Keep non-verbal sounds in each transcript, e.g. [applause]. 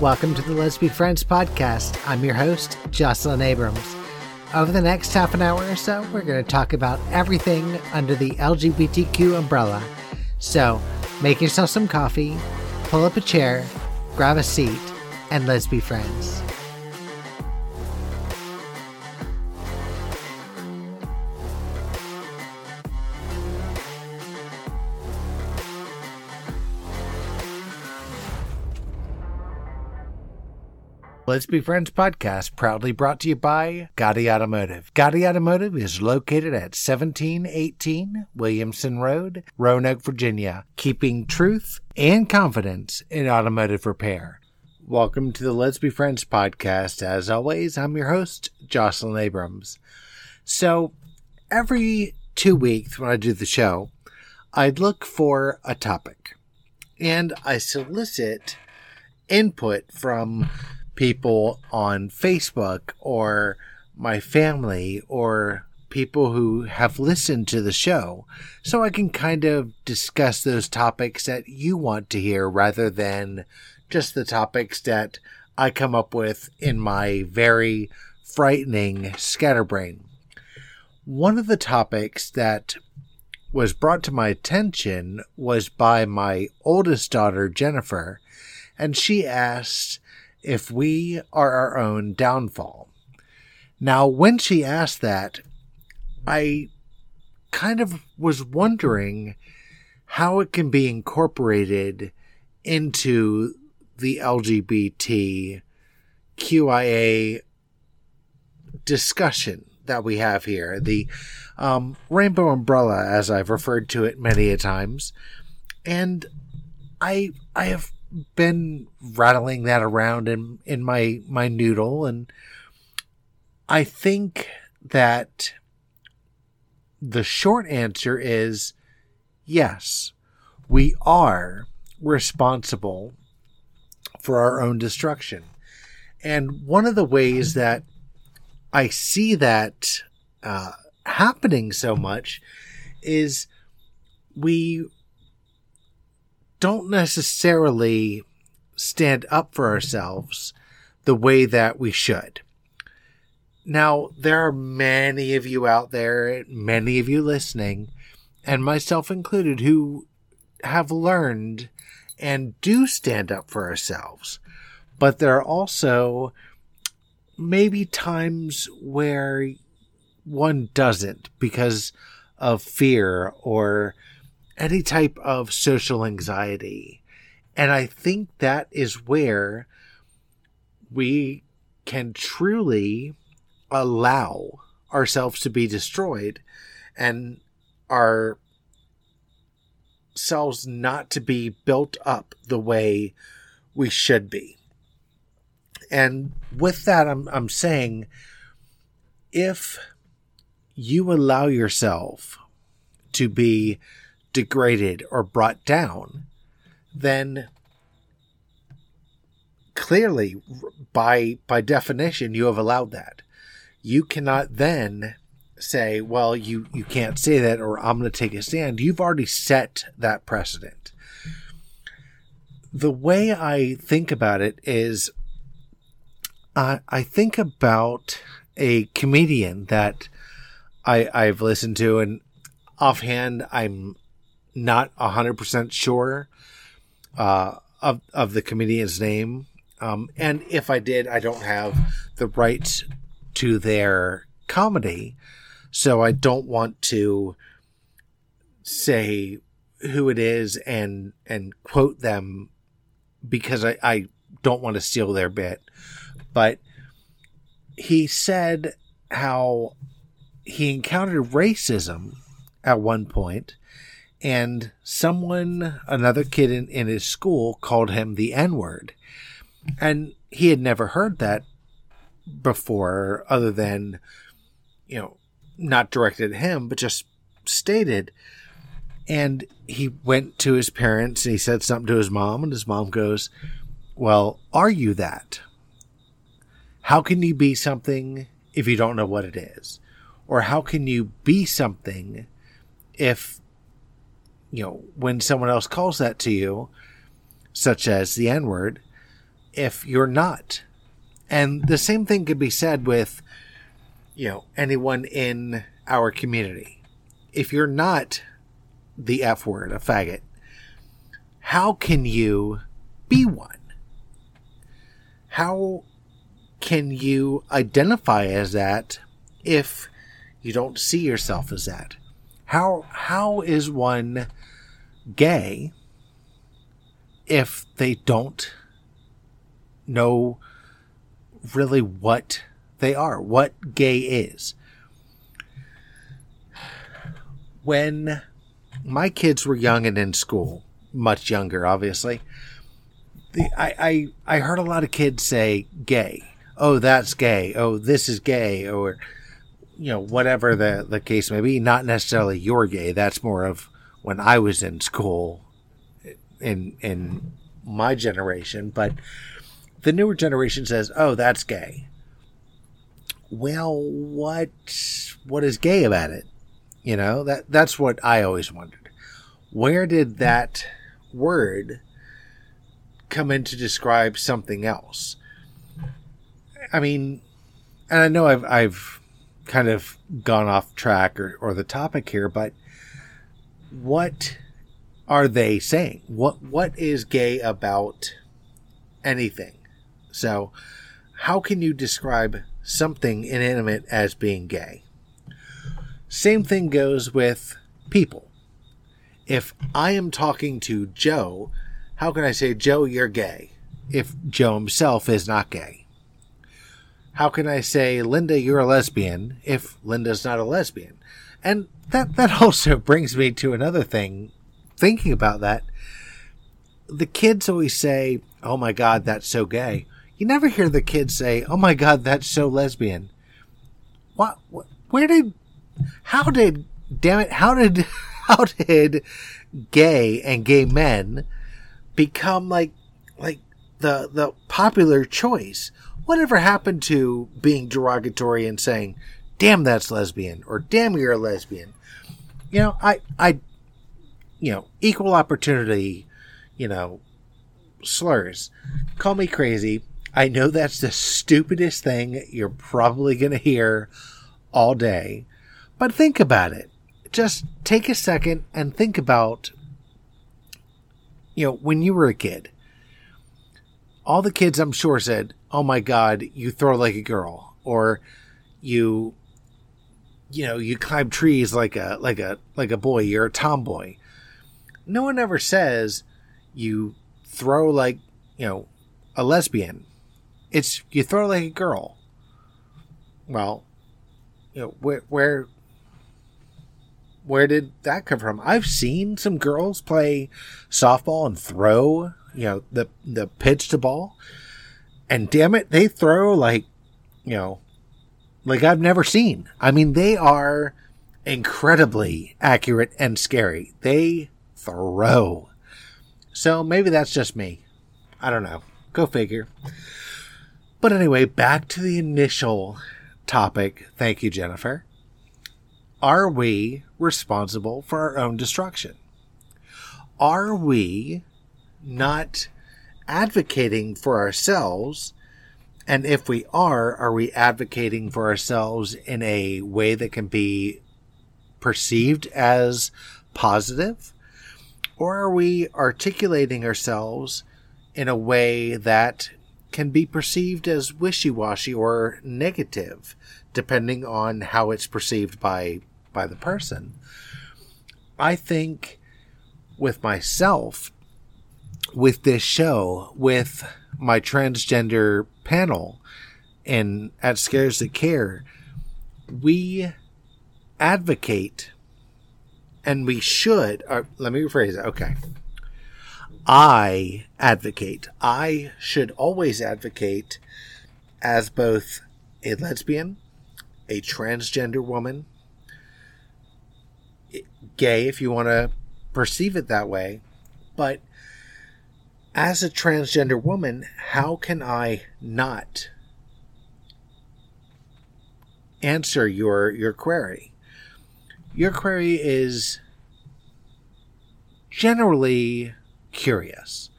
Welcome to the Let's Be Friends podcast. I'm your host, Jocelyn Abrams. Over the next half an hour or so, we're going to talk about everything under the LGBTQ umbrella. So, make yourself some coffee, pull up a chair, grab a seat, and let's be friends. Let's Be Friends podcast proudly brought to you by Gotti Automotive. Gotti Automotive is located at 1718 Williamson Road, Roanoke, Virginia, keeping truth and confidence in automotive repair. Welcome to the Let's Be Friends podcast. As always, I'm your host, Jocelyn Abrams. So, every two weeks when I do the show, I look for a topic and I solicit input from people on Facebook or my family or people who have listened to the show so I can kind of discuss those topics that you want to hear rather than just the topics that I come up with in my very frightening scatterbrain. One of the topics that was brought to my attention was by my oldest daughter, Jennifer, and she asked if we are our own downfall. Now, when she asked that, I kind of was wondering how it can be incorporated into the LGBT QIA discussion that we have here. The um, rainbow umbrella, as I've referred to it many a times. And I I have been rattling that around in in my my noodle and I think that the short answer is yes. We are responsible for our own destruction. And one of the ways that I see that uh, happening so much is we don't necessarily stand up for ourselves the way that we should. Now, there are many of you out there, many of you listening, and myself included, who have learned and do stand up for ourselves. But there are also maybe times where one doesn't because of fear or any type of social anxiety. And I think that is where we can truly allow ourselves to be destroyed and our selves not to be built up the way we should be. And with that, I'm, I'm saying if you allow yourself to be degraded or brought down, then clearly by by definition you have allowed that. You cannot then say, well, you you can't say that or I'm going to take a stand. You've already set that precedent. The way I think about it is uh, I think about a comedian that I, I've listened to, and offhand, I'm not hundred percent sure uh, of of the comedian's name, um, and if I did, I don't have the rights to their comedy, so I don't want to say who it is and and quote them because I, I don't want to steal their bit. But he said how he encountered racism at one point and someone, another kid in, in his school, called him the N word. And he had never heard that before, other than, you know, not directed at him, but just stated. And he went to his parents and he said something to his mom, and his mom goes, Well, are you that? How can you be something if you don't know what it is? Or how can you be something if you know, when someone else calls that to you, such as the N word, if you're not. And the same thing could be said with, you know, anyone in our community. If you're not the F word, a faggot, how can you be one? How can you identify as that if you don't see yourself as that? How how is one gay if they don't know really what they are, what gay is? When my kids were young and in school, much younger, obviously, the, I, I I heard a lot of kids say gay. Oh, that's gay. Oh, this is gay. Or you know, whatever the, the case may be, not necessarily you're gay. That's more of when I was in school in in my generation, but the newer generation says, "Oh, that's gay." Well, what what is gay about it? You know, that that's what I always wondered. Where did that word come in to describe something else? I mean, and I know I've I've kind of gone off track or, or the topic here, but what are they saying? What what is gay about anything? So, how can you describe something inanimate as being gay? Same thing goes with people. If I am talking to Joe, how can I say, Joe, you're gay? If Joe himself is not gay how can I say, Linda, you're a lesbian if Linda's not a lesbian? And that, that [laughs] also brings me to another thing. Thinking about that, the kids always say, Oh my God, that's so gay. You never hear the kids say, Oh my God, that's so lesbian. What, what where did, how did, damn it, how did, [laughs] how did gay and gay men become like, like the, the popular choice? Whatever happened to being derogatory and saying, damn, that's lesbian, or damn, you're a lesbian? You know, I, I, you know, equal opportunity, you know, slurs. Call me crazy. I know that's the stupidest thing you're probably going to hear all day, but think about it. Just take a second and think about, you know, when you were a kid all the kids I'm sure said, "Oh my god, you throw like a girl," or you you know, you climb trees like a like a like a boy, you're a tomboy. No one ever says you throw like, you know, a lesbian. It's you throw like a girl. Well, you know, where where where did that come from? I've seen some girls play softball and throw you know the the pitch to ball, and damn it, they throw like you know like I've never seen. I mean, they are incredibly accurate and scary. They throw. So maybe that's just me. I don't know. Go figure. But anyway, back to the initial topic. Thank you, Jennifer. Are we responsible for our own destruction? Are we not advocating for ourselves? And if we are, are we advocating for ourselves in a way that can be perceived as positive? Or are we articulating ourselves in a way that can be perceived as wishy washy or negative, depending on how it's perceived by, by the person? I think with myself, with this show with my transgender panel and at Scares That Care, we advocate and we should, or uh, let me rephrase it. Okay. I advocate. I should always advocate as both a lesbian, a transgender woman, gay if you want to perceive it that way, but as a transgender woman, how can I not answer your your query? Your query is generally curious.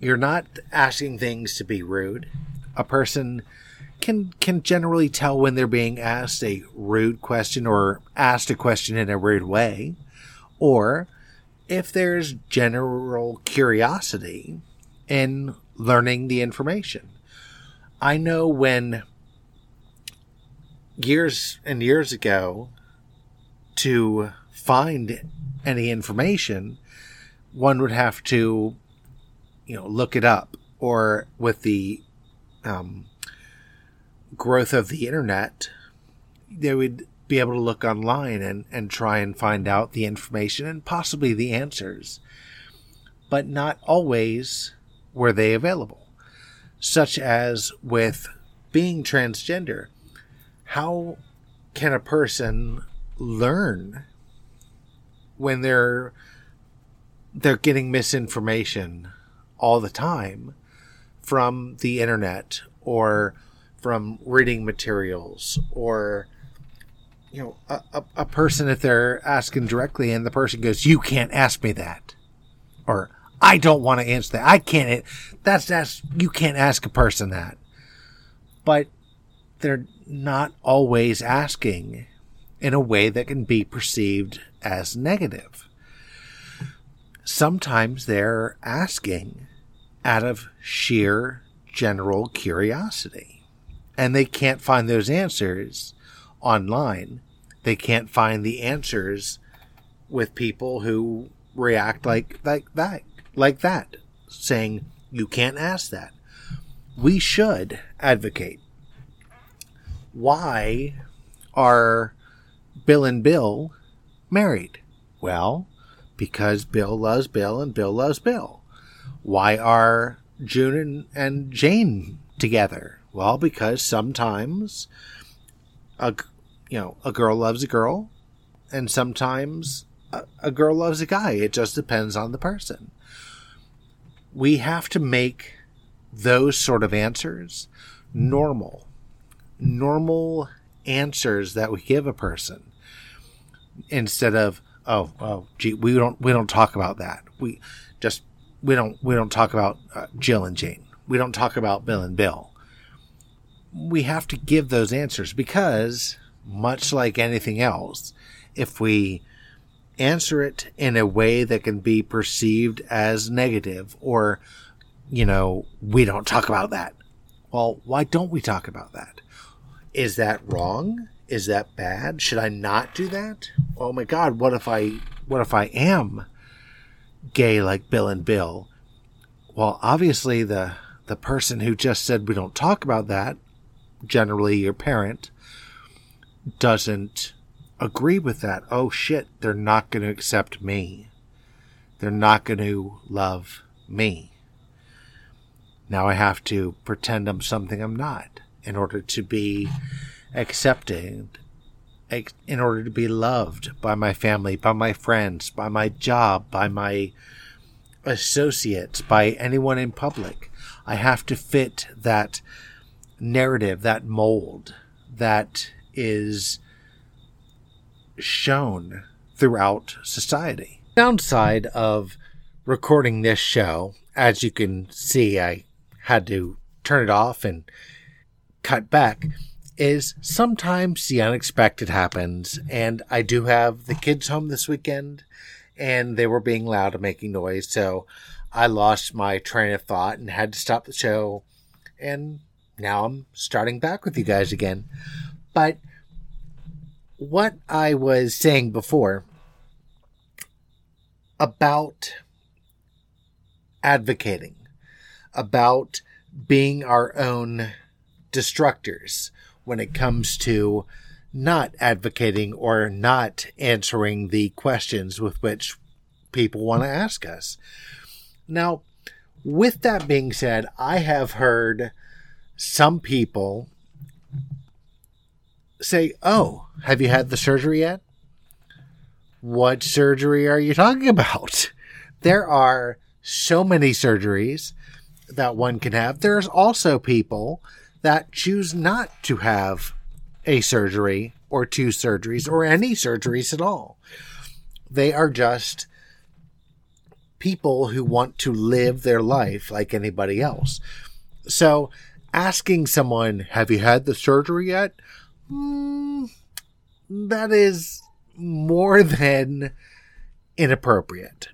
you're not asking things to be rude. A person can can generally tell when they're being asked a rude question or asked a question in a rude way, or if there's general curiosity in learning the information. I know when years and years ago to find any information, one would have to, you know, look it up. Or with the um, growth of the internet, they would be able to look online and, and try and find out the information and possibly the answers. But not always were they available. Such as with being transgender. How can a person learn when they're they're getting misinformation all the time from the internet or from reading materials or you know a, a, a, person if they're asking directly and the person goes you can't ask me that or i don't want to answer that i can't that's that's you can't ask a person that but they're not always asking in a way that can be perceived as negative. Sometimes they're asking out of sheer general curiosity. And they can't find those answers online. They can't find the answers with people who react like like that like that saying you can't ask that. We should advocate. Why are Bill and Bill married? Well, because Bill loves Bill and Bill loves Bill. Why are June and, and Jane together? Well, because sometimes a you know a girl loves a girl, and sometimes a, a girl loves a guy. It just depends on the person. We have to make those sort of answers normal, normal answers that we give a person instead of oh oh gee we don't we don't talk about that we just we don't we don't talk about uh, Jill and Jane we don't talk about Bill and Bill we have to give those answers because much like anything else if we answer it in a way that can be perceived as negative or you know we don't talk about that well why don't we talk about that is that wrong is that bad? Should I not do that? Oh my god, what if I what if I am gay like Bill and Bill? Well, obviously the the person who just said we don't talk about that, generally your parent, doesn't agree with that. Oh shit, they're not going to accept me. They're not going to love me. Now I have to pretend I'm something I'm not in order to be accepted in order to be loved by my family, by my friends, by my job, by my associates, by anyone in public. I have to fit that narrative, that mold that is shown throughout society. Downside of recording this show, as you can see, I had to turn it off and cut back is sometimes the unexpected happens, and I do have the kids home this weekend, and they were being loud and making noise, so I lost my train of thought and had to stop the show, and now I'm starting back with you guys again. But what I was saying before about advocating, about being our own destructors, when it comes to not advocating or not answering the questions with which people want to ask us. Now, with that being said, I have heard some people say, Oh, have you had the surgery yet? What surgery are you talking about? [laughs] There are so many surgeries that one can have. There's also people that choose not to have a surgery or two surgeries or any surgeries at all. They are just people who want to live their life like anybody else. So, asking someone, Have you had the surgery yet? Mm, that is more than inappropriate.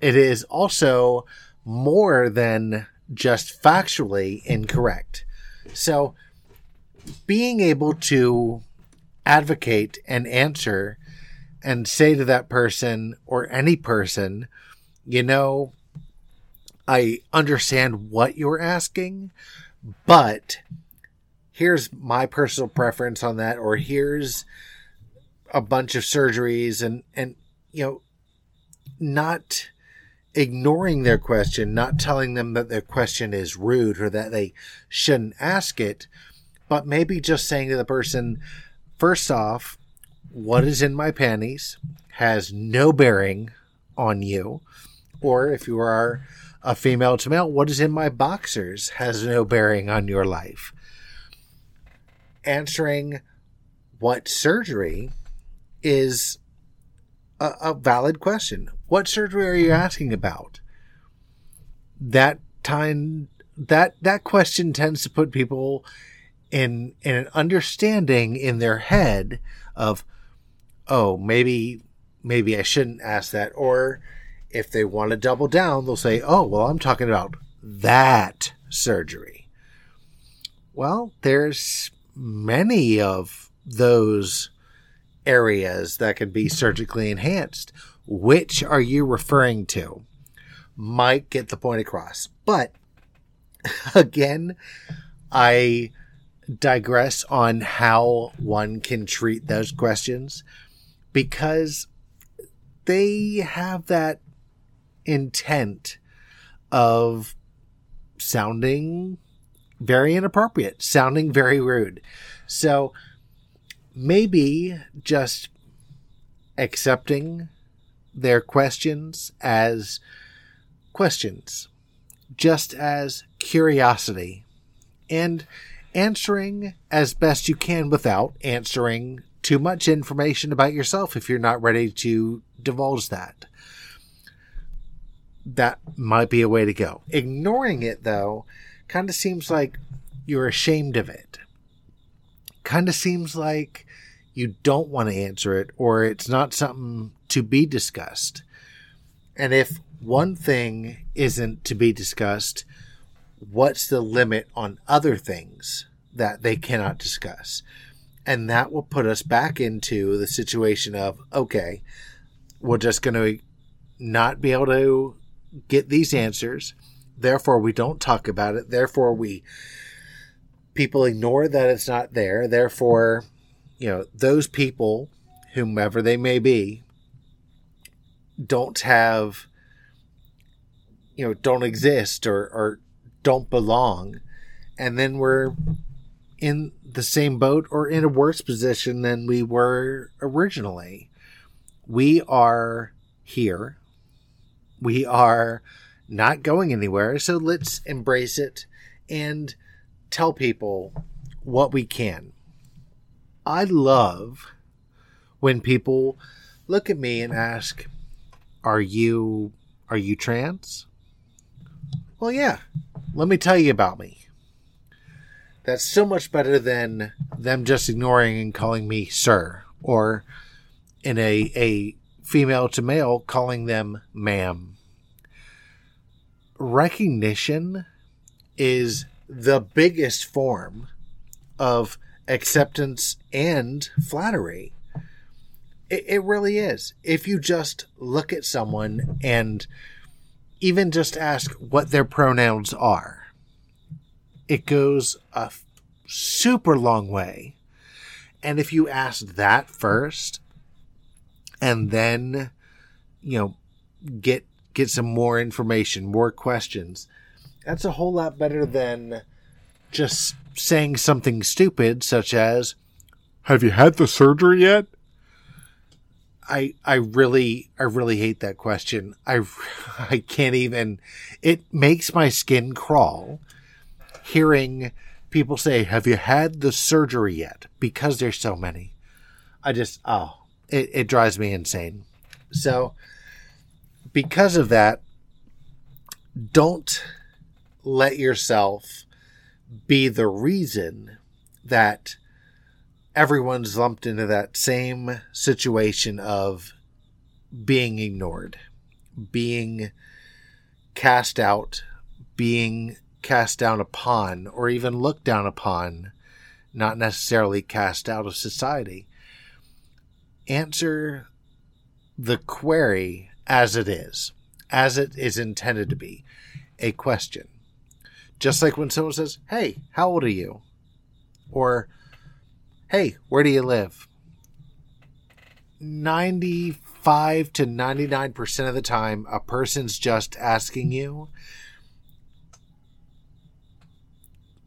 It is also more than just factually incorrect. So, being able to advocate and answer and say to that person or any person, you know, I understand what you're asking, but here's my personal preference on that, or here's a bunch of surgeries and, and, you know, not ignoring their question, not telling them that their question is rude or that they shouldn't ask it, but maybe just saying to the person, first off, what is in my panties has no bearing on you. Or if you are a female to male, what is in my boxers has no bearing on your life. Answering what surgery is a, a valid question. What surgery are you asking about? That time that that question tends to put people in in an understanding in their head of oh maybe maybe I shouldn't ask that or if they want to double down they'll say oh well I'm talking about that surgery well there's many of those areas that can be surgically enhanced. Which are you referring to? Might get the point across. But [laughs] again I digress on how one can treat those questions because they have that intent of sounding very inappropriate, sounding very rude. So maybe just accepting their questions as questions, just as curiosity. And answering as best you can without answering too much information about yourself if you're not ready to divulge that. That might be a way to go. Ignoring it, though, kind of seems like you're ashamed of it. Kind of seems like you don't want to answer it or it's not something to be discussed. And if one thing isn't to be discussed, what's the limit on other things that they cannot discuss? And that will put us back into the situation of, okay, we're just going to not be able to get these answers. Therefore, we don't talk about it. Therefore, we people ignore that it's not there. Therefore, you know, those people, whomever they may be, don't have, you know, don't exist or, or don't belong. And then we're in the same boat or in a worse position than we were originally. We are here. We are not going anywhere. So let's embrace it and tell people what we can. I love when people look at me and ask, "Are you are you trans?" Well, yeah. Let me tell you about me. That's so much better than them just ignoring and calling me sir, or in a, a female to male calling them ma'am. Recognition is the biggest form of acceptance and flattery. It, it, really is. If you just look at someone and even just ask what their pronouns are. It goes a super long way. And if you ask that first and then, you know, get get some more information, more questions, that's a whole lot better than just saying something stupid such as have you had the surgery yet? I I really I really hate that question. I [laughs] I can't even it makes my skin crawl hearing people say, "Have you had the surgery yet?" because there's so many. I just oh, it it drives me insane. So because of that, don't let yourself be the reason that everyone's lumped into that same situation of being ignored, being cast out, being cast down upon, or even looked down upon, not necessarily cast out of society. Answer the query as it is, as it is intended to be a question. Just like when someone says, Hey, how old are you? Or, Hey, where do you live? 95 to 99% of the time, a person's just asking you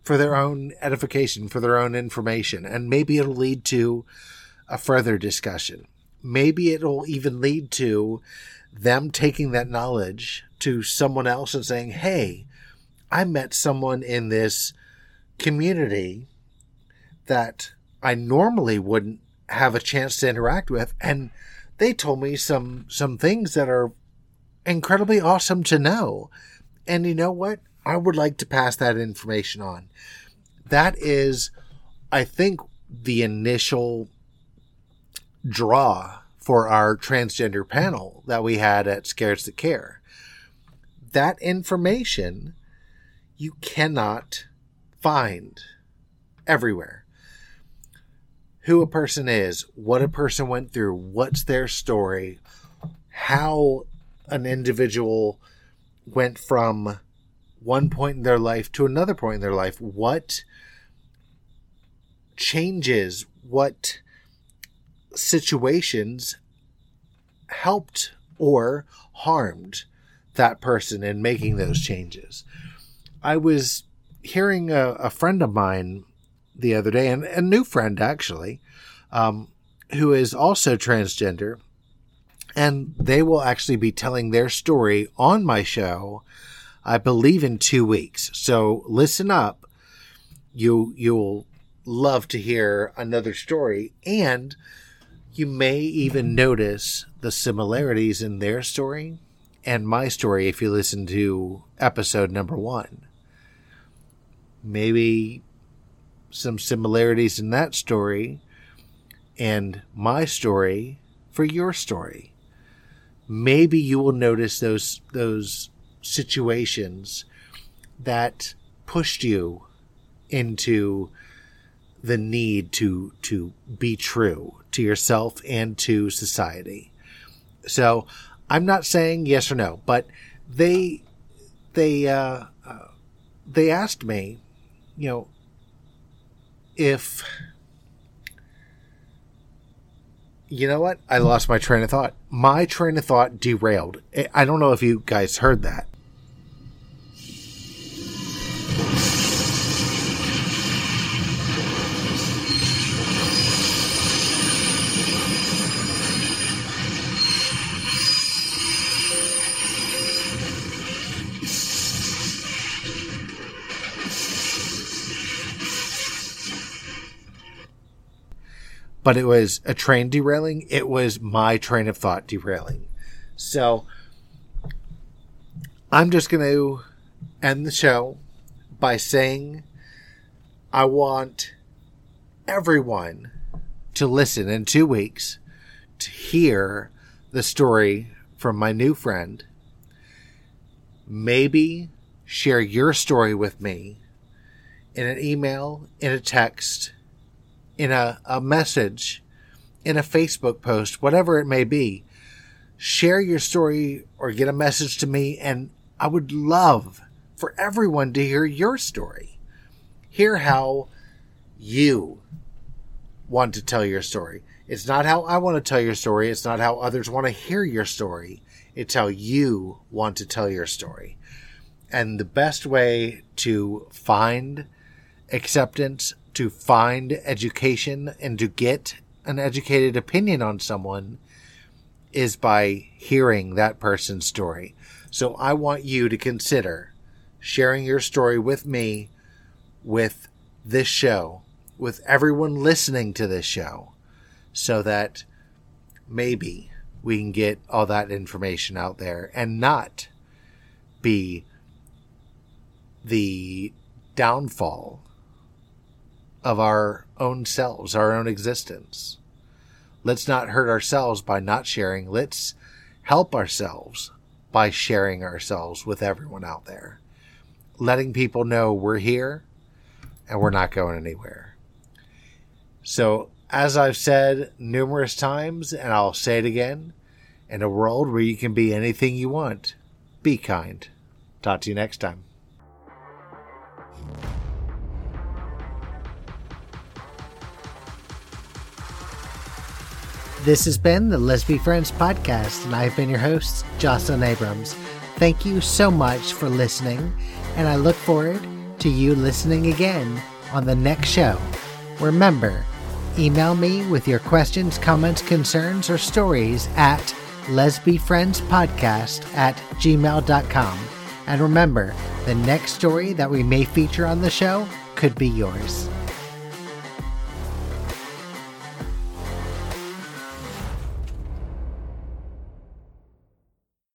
for their own edification, for their own information. And maybe it'll lead to a further discussion. Maybe it'll even lead to them taking that knowledge to someone else and saying, Hey, I met someone in this community that I normally wouldn't have a chance to interact with and they told me some some things that are incredibly awesome to know. And you know what? I would like to pass that information on. That is I think the initial draw for our transgender panel that we had at Scares That Care. That information you cannot find everywhere. Who a person is, what a person went through, what's their story, how an individual went from one point in their life to another point in their life, what changes, what situations helped or harmed that person in making those changes. I was hearing a, a friend of mine the other day, and a new friend actually, um, who is also transgender, and they will actually be telling their story on my show, I believe, in two weeks. So listen up. You you'll love to hear another story, and you may even notice the similarities in their story and my story if you listen to episode number one. Maybe some similarities in that story and my story for your story. Maybe you will notice those those situations that pushed you into the need to to be true to yourself and to society. So I'm not saying yes or no, but they they uh, uh, they asked me, you know, if you know what? I lost my train of thought. My train of thought derailed. I don't know if you guys heard that. But it was a train derailing. It was my train of thought derailing. So I'm just going to end the show by saying I want everyone to listen in two weeks to hear the story from my new friend. Maybe share your story with me in an email, in a text, in a, a message, in a Facebook post, whatever it may be. Share your story or get a message to me, and I would love for everyone to hear your story. Hear how you want to tell your story. It's not how I want to tell your story. It's not how others want to hear your story. It's how you want to tell your story. And the best way to find acceptance to find education and to get an educated opinion on someone is by hearing that person's story. So I want you to consider sharing your story with me, with this show, with everyone listening to this show, so that maybe we can get all that information out there and not be the downfall of our own selves, our own existence. Let's not hurt ourselves by not sharing. Let's help ourselves by sharing ourselves with everyone out there. Letting people know we're here and we're not going anywhere. So, as I've said numerous times, and I'll say it again, in a world where you can be anything you want, be kind. Talk to you next time. This has been the Lesby Friends podcast, and I've been your host, Jocelyn Abrams. Thank you so much for listening, and I look forward to you listening again on the next show. Remember, email me with your questions, comments, concerns, or stories at lesbyfriendspodcast at gmail.com. And remember, the next story that we may feature on the show could be yours.